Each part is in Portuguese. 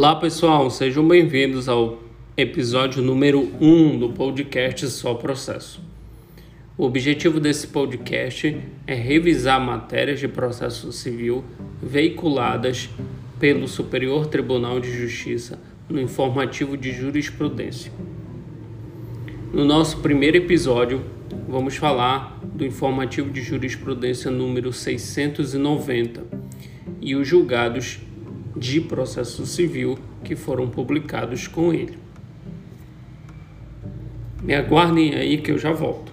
Olá pessoal, sejam bem-vindos ao episódio número 1 do podcast Só Processo. O objetivo desse podcast é revisar matérias de processo civil veiculadas pelo Superior Tribunal de Justiça no informativo de jurisprudência. No nosso primeiro episódio, vamos falar do informativo de jurisprudência número 690 e os julgados de processo civil que foram publicados com ele. Me aguardem aí que eu já volto.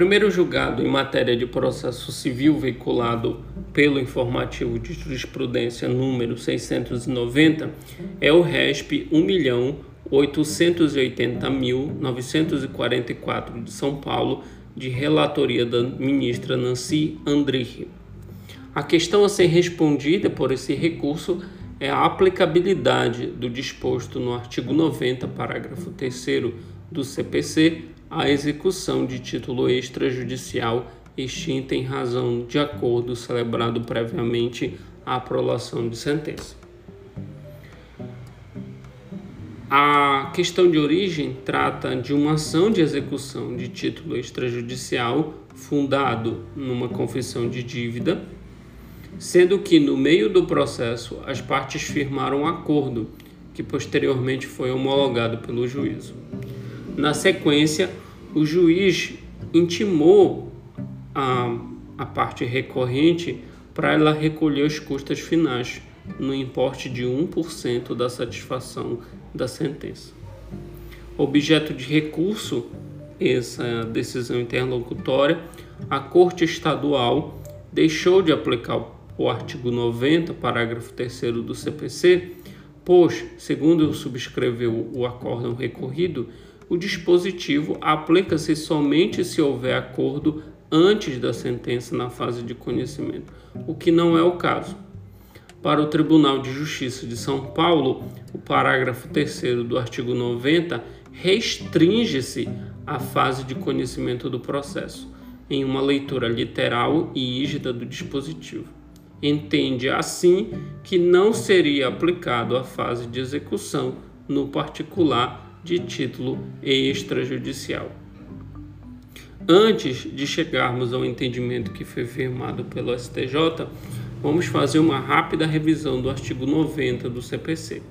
Primeiro julgado em matéria de processo civil veiculado pelo informativo de jurisprudência número 690 é o RESP 1.880.944 de São Paulo, de relatoria da ministra Nancy Andrighi. A questão a ser respondida por esse recurso é a aplicabilidade do disposto no artigo 90, parágrafo 3 do CPC a execução de título extrajudicial extinta em razão de acordo celebrado previamente à aprovação de sentença. A questão de origem trata de uma ação de execução de título extrajudicial fundado numa confissão de dívida, sendo que no meio do processo as partes firmaram um acordo que posteriormente foi homologado pelo juízo. Na sequência, o juiz intimou a, a parte recorrente para ela recolher os custos finais no importe de 1% da satisfação da sentença. Objeto de recurso, essa decisão interlocutória, a Corte Estadual deixou de aplicar o artigo 90, parágrafo 3 do CPC, pois, segundo subscreveu o acórdão recorrido, o dispositivo aplica-se somente se houver acordo antes da sentença na fase de conhecimento, o que não é o caso. Para o Tribunal de Justiça de São Paulo, o parágrafo 3 do artigo 90 restringe-se à fase de conhecimento do processo, em uma leitura literal e rígida do dispositivo. Entende assim que não seria aplicado à fase de execução no particular de título extrajudicial. Antes de chegarmos ao entendimento que foi firmado pelo STJ, vamos fazer uma rápida revisão do artigo 90 do CPC.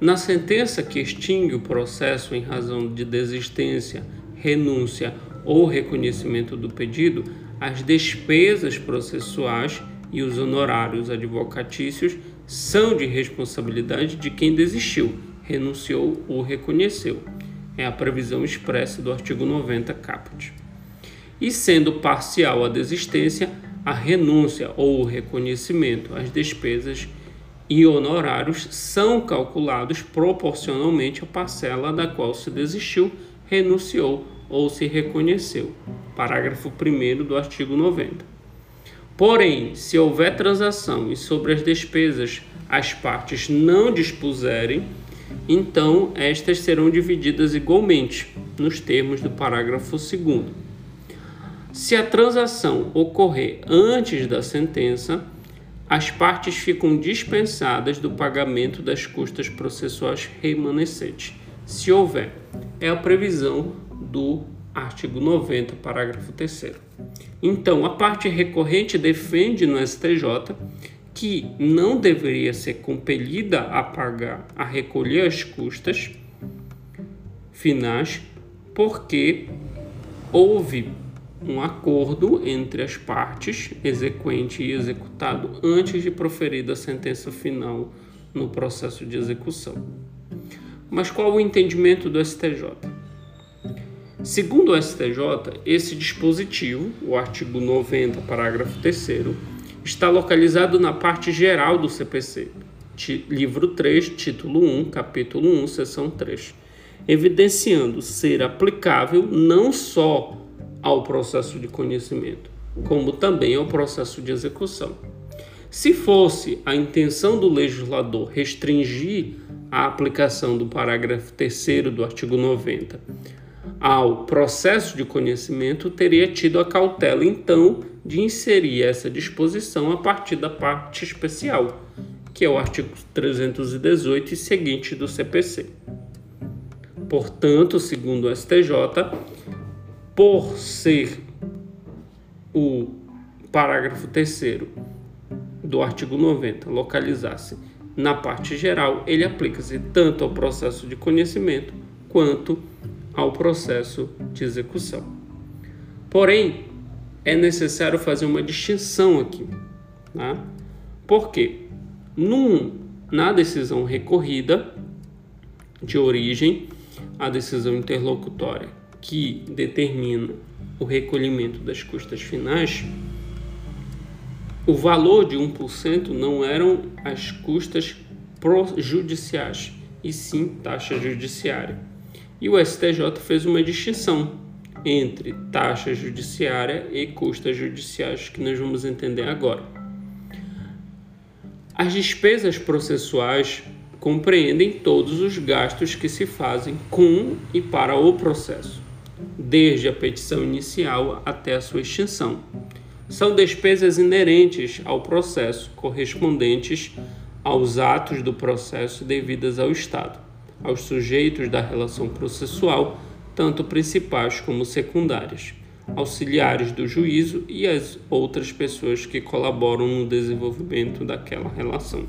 Na sentença que extingue o processo em razão de desistência, renúncia ou reconhecimento do pedido, as despesas processuais e os honorários advocatícios são de responsabilidade de quem desistiu renunciou ou reconheceu. É a previsão expressa do artigo 90 caput. E sendo parcial a desistência, a renúncia ou o reconhecimento, as despesas e honorários são calculados proporcionalmente à parcela da qual se desistiu, renunciou ou se reconheceu. Parágrafo 1 do artigo 90. Porém, se houver transação e sobre as despesas as partes não dispuserem, então estas serão divididas igualmente, nos termos do parágrafo 2. Se a transação ocorrer antes da sentença, as partes ficam dispensadas do pagamento das custas processuais remanescentes, se houver. É a previsão do artigo 90, parágrafo 3. Então, a parte recorrente defende no STJ que não deveria ser compelida a pagar, a recolher as custas finais, porque houve um acordo entre as partes, exequente e executado, antes de proferida a sentença final no processo de execução. Mas qual o entendimento do STJ? Segundo o STJ, esse dispositivo, o artigo 90, parágrafo 3 está localizado na parte geral do CPC, livro 3, título 1, capítulo 1, seção 3, evidenciando ser aplicável não só ao processo de conhecimento, como também ao processo de execução. Se fosse a intenção do legislador restringir a aplicação do parágrafo 3 do artigo 90 ao processo de conhecimento, teria tido a cautela, então, de inserir essa disposição a partir da parte especial, que é o artigo 318 e seguinte do CPC. Portanto, segundo o STJ, por ser o parágrafo 3 do artigo 90 localizar-se na parte geral, ele aplica-se tanto ao processo de conhecimento quanto ao processo de execução. Porém, é necessário fazer uma distinção aqui. Tá? Por quê? Num, na decisão recorrida de origem, a decisão interlocutória que determina o recolhimento das custas finais, o valor de 1% não eram as custas judiciais, e sim taxa judiciária. E o STJ fez uma distinção entre taxa judiciária e custas judiciais, que nós vamos entender agora. As despesas processuais compreendem todos os gastos que se fazem com e para o processo, desde a petição inicial até a sua extinção são despesas inerentes ao processo, correspondentes aos atos do processo devidas ao Estado, aos sujeitos da relação processual, tanto principais como secundárias, auxiliares do juízo e as outras pessoas que colaboram no desenvolvimento daquela relação.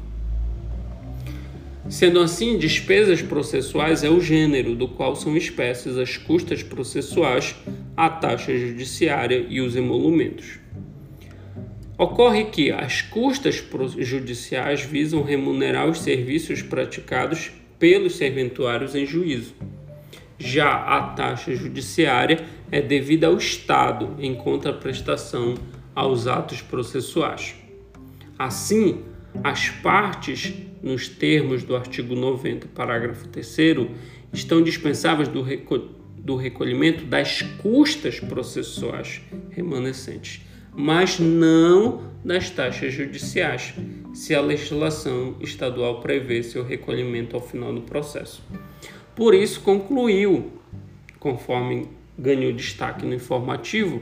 Sendo assim, despesas processuais é o gênero do qual são espécies as custas processuais, a taxa judiciária e os emolumentos. Ocorre que as custas judiciais visam remunerar os serviços praticados pelos serventuários em juízo. Já a taxa judiciária é devida ao Estado em contraprestação aos atos processuais. Assim, as partes, nos termos do artigo 90, parágrafo 3, estão dispensáveis do, do recolhimento das custas processuais remanescentes mas não das taxas judiciais, se a legislação estadual prevê seu recolhimento ao final do processo. Por isso, concluiu, conforme ganhou destaque no informativo,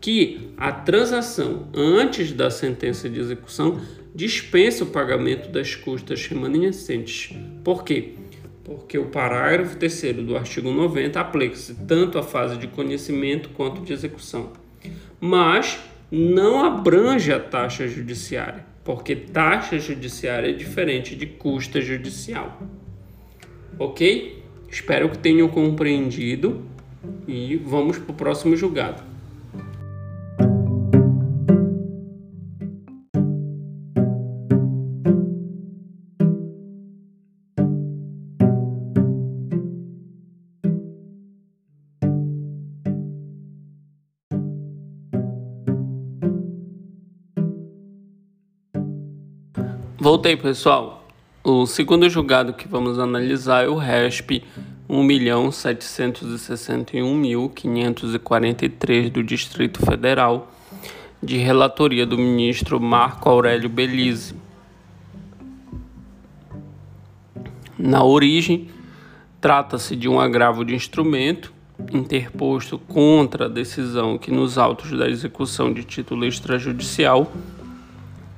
que a transação antes da sentença de execução dispensa o pagamento das custas remanescentes. Por quê? Porque o parágrafo 3 do artigo 90 aplica-se tanto à fase de conhecimento quanto de execução. Mas não abrange a taxa judiciária, porque taxa judiciária é diferente de custa judicial. Ok? Espero que tenham compreendido e vamos para o próximo julgado. Voltei, pessoal. O segundo julgado que vamos analisar é o RESP 1.761.543 do Distrito Federal, de relatoria do ministro Marco Aurélio Belize. Na origem, trata-se de um agravo de instrumento interposto contra a decisão que, nos autos da execução de título extrajudicial,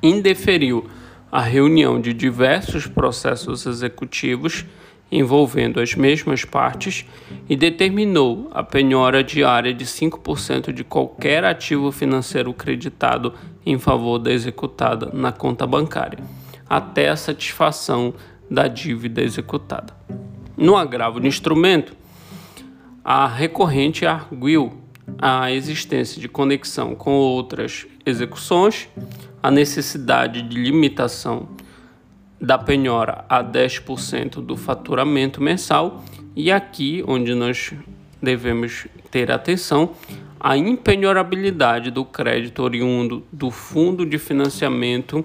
indeferiu a reunião de diversos processos executivos envolvendo as mesmas partes e determinou a penhora diária de 5% de qualquer ativo financeiro creditado em favor da executada na conta bancária, até a satisfação da dívida executada. No agravo do instrumento, a recorrente arguiu a existência de conexão com outras execuções, a necessidade de limitação da penhora a 10% do faturamento mensal e aqui onde nós devemos ter atenção a impenhorabilidade do crédito oriundo do Fundo de Financiamento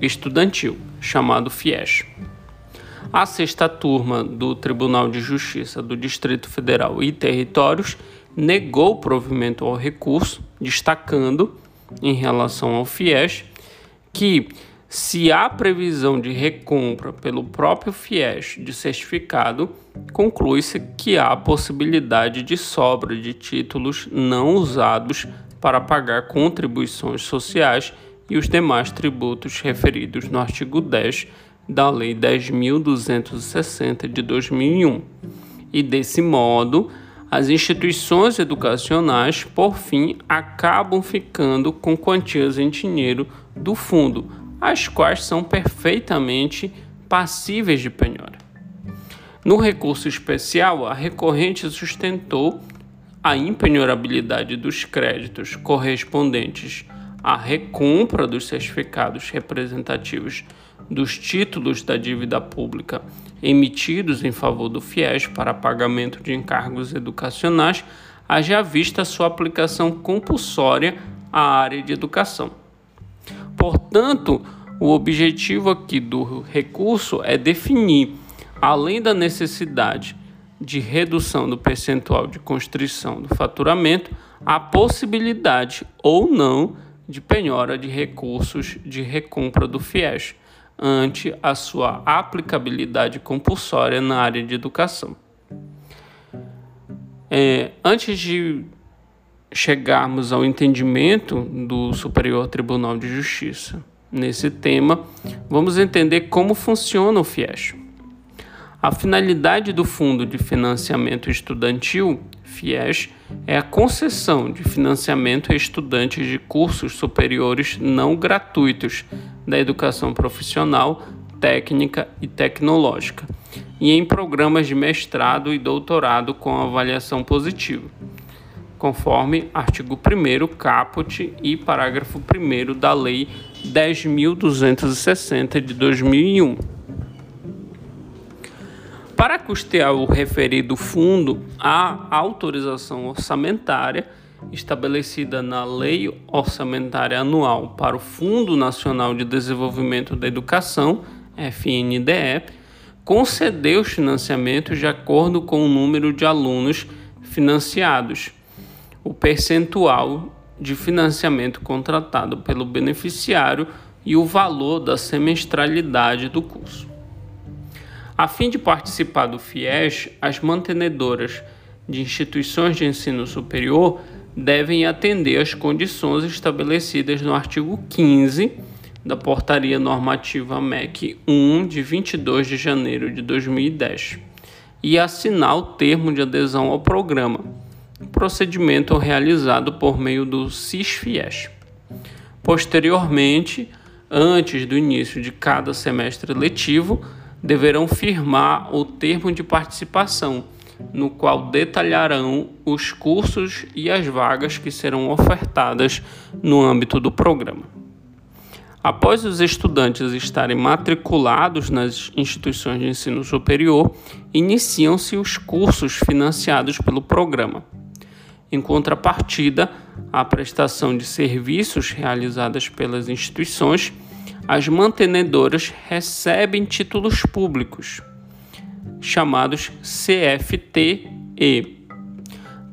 Estudantil, chamado FIES. A sexta turma do Tribunal de Justiça do Distrito Federal e Territórios negou provimento ao recurso, destacando, em relação ao FIES, que se há previsão de recompra pelo próprio FIES de certificado, conclui-se que há possibilidade de sobra de títulos não usados para pagar contribuições sociais e os demais tributos referidos no artigo 10 da Lei 10.260 de 2001. E desse modo, as instituições educacionais, por fim, acabam ficando com quantias em dinheiro do fundo, as quais são perfeitamente passíveis de penhora. No recurso especial, a recorrente sustentou a impenhorabilidade dos créditos correspondentes à recompra dos certificados representativos dos títulos da dívida pública emitidos em favor do FIES para pagamento de encargos educacionais, haja vista sua aplicação compulsória à área de educação. Portanto, o objetivo aqui do recurso é definir, além da necessidade de redução do percentual de constrição do faturamento, a possibilidade ou não de penhora de recursos de recompra do FIES ante a sua aplicabilidade compulsória na área de educação. É, antes de chegarmos ao entendimento do Superior Tribunal de Justiça nesse tema, vamos entender como funciona o FIES. A finalidade do Fundo de Financiamento Estudantil, FIES, é a concessão de financiamento a estudantes de cursos superiores não gratuitos da educação profissional, técnica e tecnológica, e em programas de mestrado e doutorado com avaliação positiva conforme artigo 1 caput e parágrafo 1 da Lei 10.260 de 2001. Para custear o referido fundo, a autorização orçamentária estabelecida na Lei Orçamentária Anual para o Fundo Nacional de Desenvolvimento da Educação, FNDE, concedeu os financiamentos de acordo com o número de alunos financiados o percentual de financiamento contratado pelo beneficiário e o valor da semestralidade do curso. A fim de participar do FIES, as mantenedoras de instituições de ensino superior devem atender às condições estabelecidas no artigo 15 da Portaria Normativa MEC 1 de 22 de janeiro de 2010 e assinar o termo de adesão ao programa procedimento realizado por meio do CISFIES. Posteriormente, antes do início de cada semestre letivo, deverão firmar o termo de participação, no qual detalharão os cursos e as vagas que serão ofertadas no âmbito do programa. Após os estudantes estarem matriculados nas instituições de ensino superior, iniciam-se os cursos financiados pelo programa. Em contrapartida à prestação de serviços realizadas pelas instituições, as mantenedoras recebem títulos públicos, chamados CFTE.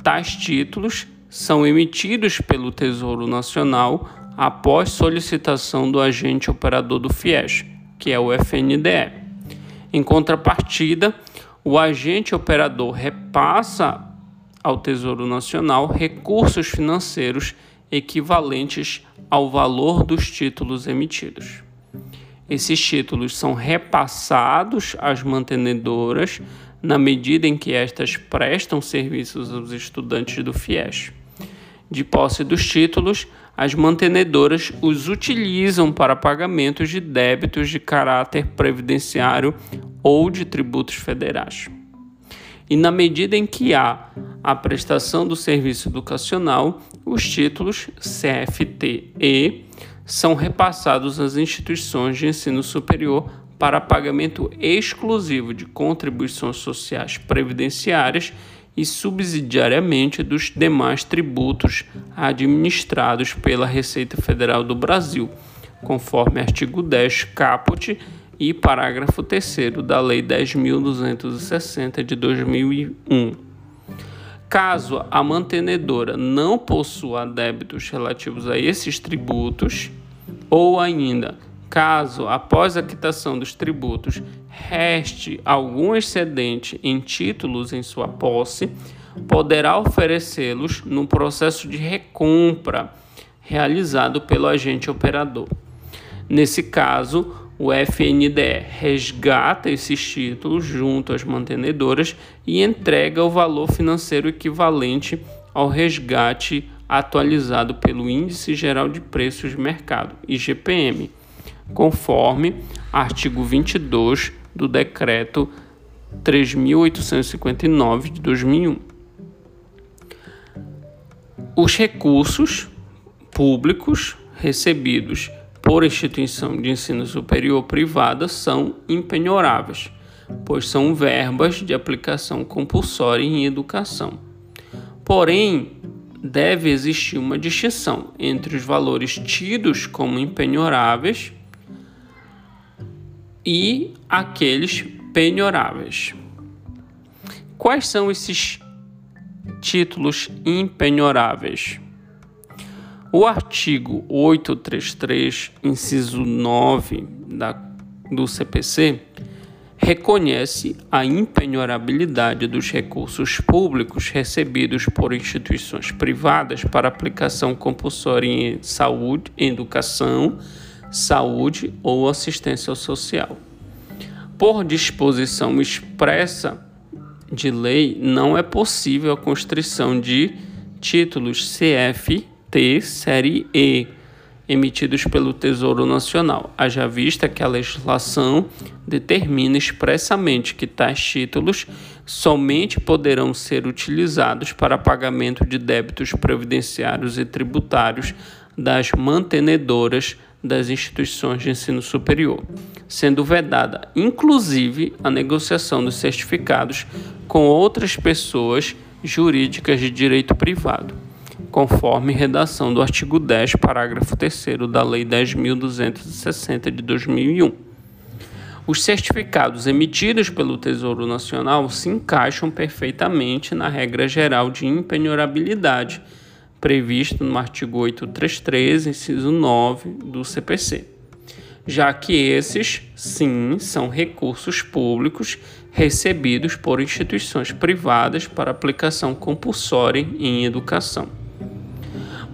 Tais títulos são emitidos pelo Tesouro Nacional após solicitação do agente operador do FIES, que é o FNDE. Em contrapartida, o agente operador repassa ao Tesouro Nacional recursos financeiros equivalentes ao valor dos títulos emitidos. Esses títulos são repassados às mantenedoras na medida em que estas prestam serviços aos estudantes do FIES. De posse dos títulos, as mantenedoras os utilizam para pagamentos de débitos de caráter previdenciário ou de tributos federais. E na medida em que há a prestação do serviço educacional, os títulos CFTE são repassados às instituições de ensino superior para pagamento exclusivo de contribuições sociais previdenciárias e subsidiariamente dos demais tributos administrados pela Receita Federal do Brasil, conforme artigo 10 caput e parágrafo 3 da Lei 10.260 de 2001. Caso a mantenedora não possua débitos relativos a esses tributos, ou ainda, caso após a quitação dos tributos reste algum excedente em títulos em sua posse, poderá oferecê-los no processo de recompra realizado pelo agente operador. Nesse caso, o FNDE resgata esses títulos junto às mantenedoras e entrega o valor financeiro equivalente ao resgate atualizado pelo Índice Geral de Preços de Mercado, IGPM, conforme artigo 22 do Decreto 3.859 de 2001. Os recursos públicos recebidos por instituição de ensino superior privada são impenhoráveis, pois são verbas de aplicação compulsória em educação. Porém, deve existir uma distinção entre os valores tidos como impenhoráveis e aqueles penhoráveis. Quais são esses títulos impenhoráveis? O artigo 833, inciso 9 da, do CPC, reconhece a impenhorabilidade dos recursos públicos recebidos por instituições privadas para aplicação compulsória em saúde, educação, saúde ou assistência social. Por disposição expressa de lei, não é possível a constrição de títulos CF T Série E, emitidos pelo Tesouro Nacional, haja vista que a legislação determina expressamente que tais títulos somente poderão ser utilizados para pagamento de débitos previdenciários e tributários das mantenedoras das instituições de ensino superior, sendo vedada inclusive a negociação dos certificados com outras pessoas jurídicas de direito privado conforme redação do artigo 10, parágrafo 3 da Lei 10.260 de 2001. Os certificados emitidos pelo Tesouro Nacional se encaixam perfeitamente na regra geral de impenhorabilidade previsto no artigo 833, inciso 9 do CPC, já que esses, sim, são recursos públicos recebidos por instituições privadas para aplicação compulsória em educação.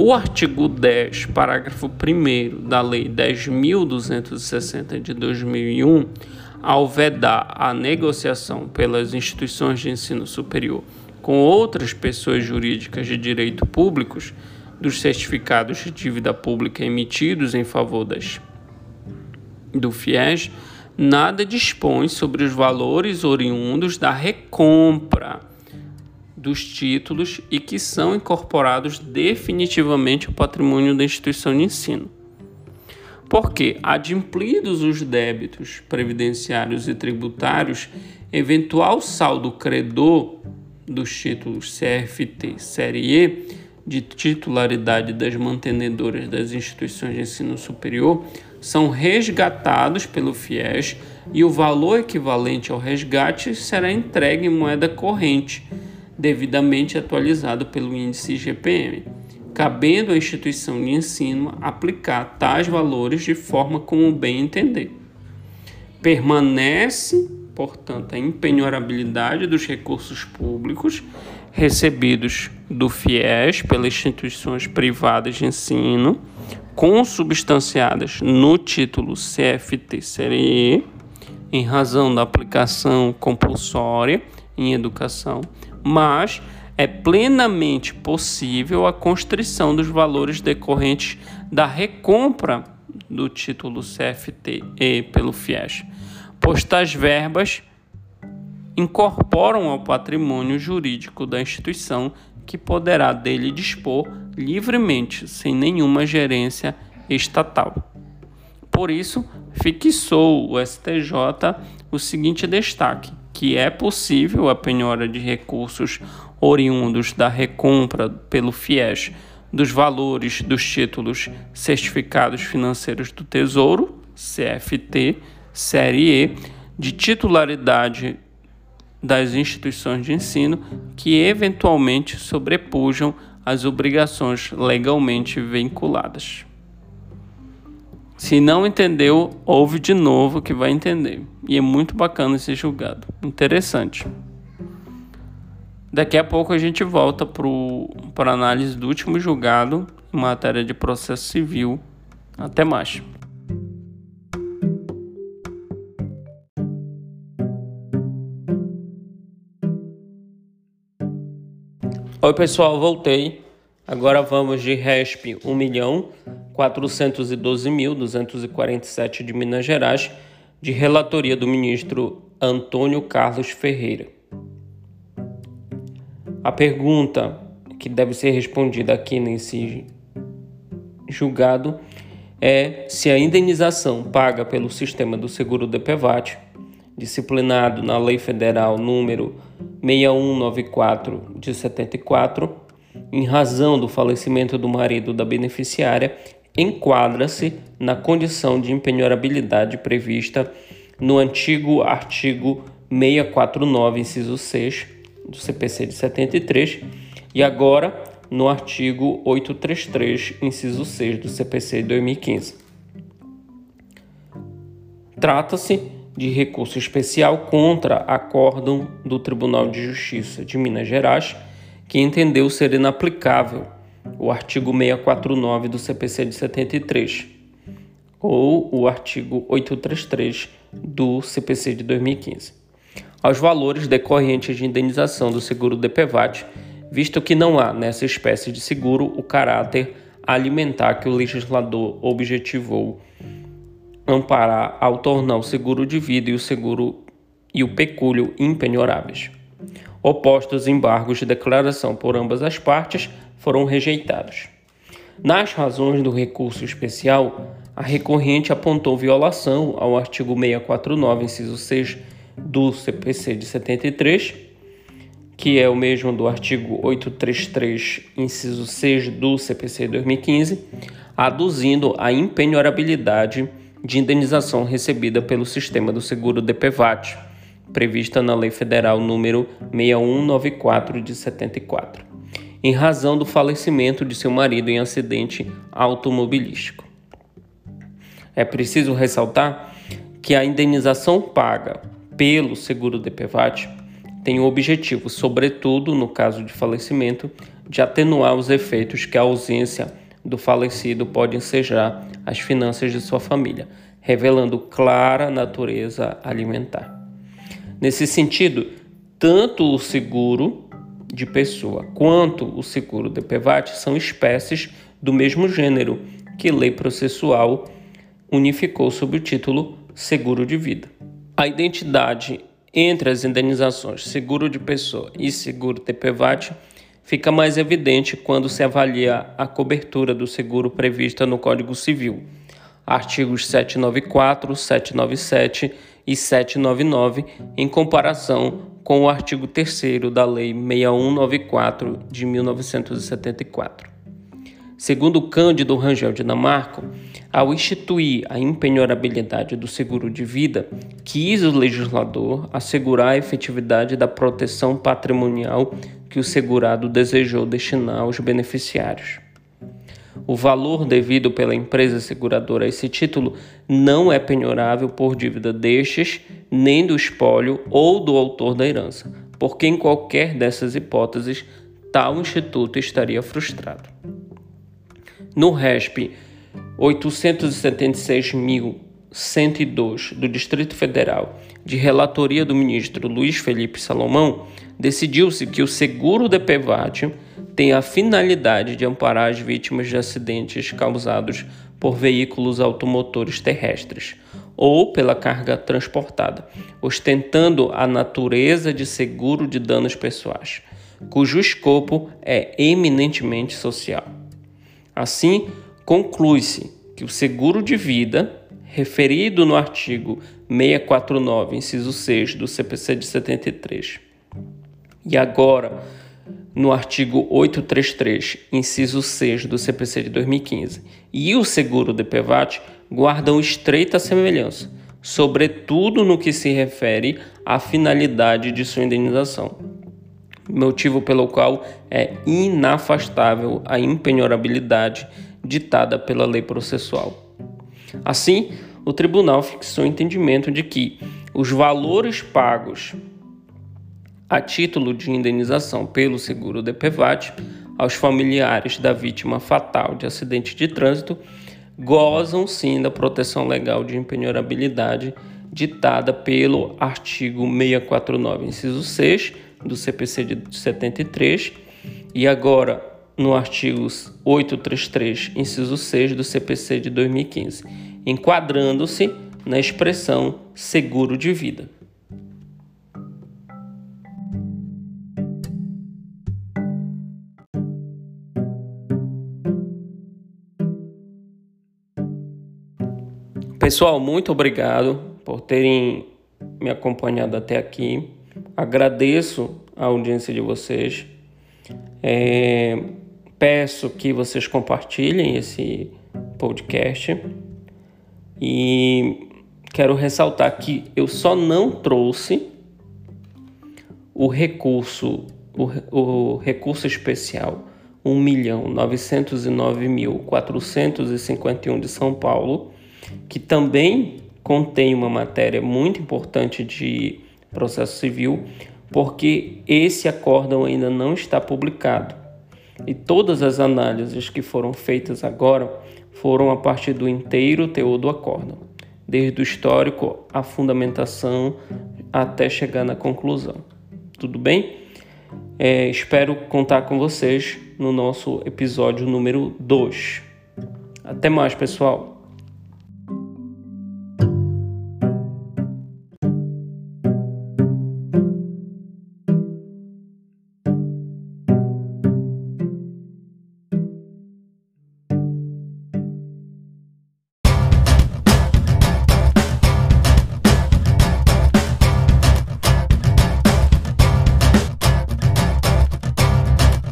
O artigo 10, parágrafo 1 da Lei 10.260 de 2001, ao vedar a negociação pelas instituições de ensino superior com outras pessoas jurídicas de direito públicos dos certificados de dívida pública emitidos em favor das do FIES, nada dispõe sobre os valores oriundos da recompra dos títulos e que são incorporados definitivamente ao patrimônio da instituição de ensino. Porque, adimplidos os débitos previdenciários e tributários, eventual saldo credor dos títulos CFT Série E, de titularidade das mantenedoras das instituições de ensino superior, são resgatados pelo FIES e o valor equivalente ao resgate será entregue em moeda corrente devidamente atualizado pelo índice IGPM, cabendo à instituição de ensino aplicar tais valores de forma como bem entender. Permanece, portanto, a impenhorabilidade dos recursos públicos recebidos do FIES pelas instituições privadas de ensino, consubstanciadas no título CFT Série E, em razão da aplicação compulsória em educação mas é plenamente possível a constrição dos valores decorrentes da recompra do título CFTE pelo FIES, pois tais verbas incorporam ao patrimônio jurídico da instituição que poderá dele dispor livremente, sem nenhuma gerência estatal. Por isso, fixou o STJ o seguinte destaque: que é possível a penhora de recursos oriundos da recompra pelo FIES dos valores dos títulos certificados financeiros do Tesouro, CFT, Série E, de titularidade das instituições de ensino que eventualmente sobrepujam as obrigações legalmente vinculadas. Se não entendeu, ouve de novo que vai entender. E é muito bacana esse julgado. Interessante. Daqui a pouco a gente volta para análise do último julgado em matéria de processo civil. Até mais. Oi pessoal, voltei. Agora vamos de RESP 1.412.247 de Minas Gerais, de relatoria do ministro Antônio Carlos Ferreira. A pergunta que deve ser respondida aqui nesse julgado é se a indenização paga pelo sistema do seguro DPVAT, disciplinado na Lei Federal número 6194 de 74, em razão do falecimento do marido da beneficiária, enquadra-se na condição de impenhorabilidade prevista no antigo artigo 649, inciso 6 do CPC de 73 e agora no artigo 833, inciso 6 do CPC de 2015. Trata-se de recurso especial contra acórdão do Tribunal de Justiça de Minas Gerais, que entendeu ser inaplicável o artigo 649 do CPC de 73 ou o artigo 833 do CPC de 2015, aos valores decorrentes de indenização do seguro DPVAT, visto que não há nessa espécie de seguro o caráter alimentar que o legislador objetivou amparar ao tornar o seguro de vida e o seguro e o pecúlio impenhoráveis. Opostos embargos de declaração por ambas as partes foram rejeitados. Nas razões do recurso especial, a recorrente apontou violação ao artigo 649, inciso 6 do CPC de 73, que é o mesmo do artigo 833, inciso 6 do CPC de 2015, aduzindo a impenhorabilidade de indenização recebida pelo sistema do seguro DPVAT, prevista na Lei Federal número 6194 de 74, em razão do falecimento de seu marido em acidente automobilístico. É preciso ressaltar que a indenização paga pelo seguro DPVAT tem o objetivo, sobretudo no caso de falecimento, de atenuar os efeitos que a ausência do falecido pode ensejar as finanças de sua família, revelando clara natureza alimentar. Nesse sentido, tanto o seguro de pessoa quanto o seguro de PVAT são espécies do mesmo gênero que lei processual unificou sob o título seguro de vida. A identidade entre as indenizações seguro de pessoa e seguro TPVAT fica mais evidente quando se avalia a cobertura do seguro prevista no Código Civil, artigos 794, 797 e 799, em comparação com o artigo 3 da Lei 6194 de 1974. Segundo Cândido Rangel Dinamarco, ao instituir a impenhorabilidade do seguro de vida, quis o legislador assegurar a efetividade da proteção patrimonial que o segurado desejou destinar aos beneficiários. O valor devido pela empresa seguradora a esse título não é penhorável por dívida destes, nem do espólio ou do autor da herança, porque em qualquer dessas hipóteses tal instituto estaria frustrado. No RESP 876.102 do Distrito Federal, de relatoria do ministro Luiz Felipe Salomão, decidiu-se que o seguro DPVAT tem a finalidade de amparar as vítimas de acidentes causados por veículos automotores terrestres ou pela carga transportada, ostentando a natureza de seguro de danos pessoais, cujo escopo é eminentemente social. Assim, conclui-se que o seguro de vida, referido no artigo 649, inciso 6 do CPC de 73, e agora, no artigo 833, inciso 6 do CPC de 2015, e o seguro DPVAT guardam estreita semelhança, sobretudo no que se refere à finalidade de sua indenização, motivo pelo qual é inafastável a impenhorabilidade ditada pela lei processual. Assim, o tribunal fixou o entendimento de que os valores pagos a título de indenização pelo seguro DPVAT aos familiares da vítima fatal de acidente de trânsito gozam sim da proteção legal de impenhorabilidade ditada pelo artigo 649, inciso 6 do CPC de 73 e agora no artigo 833, inciso 6 do CPC de 2015, enquadrando-se na expressão seguro de vida. Pessoal, muito obrigado por terem me acompanhado até aqui. Agradeço a audiência de vocês. É, peço que vocês compartilhem esse podcast e quero ressaltar que eu só não trouxe o recurso, o, o recurso especial 1.909.451 de São Paulo que também contém uma matéria muito importante de processo civil, porque esse acórdão ainda não está publicado. E todas as análises que foram feitas agora foram a partir do inteiro teor do acórdão, desde o histórico, a fundamentação, até chegar na conclusão. Tudo bem? É, espero contar com vocês no nosso episódio número 2. Até mais, pessoal!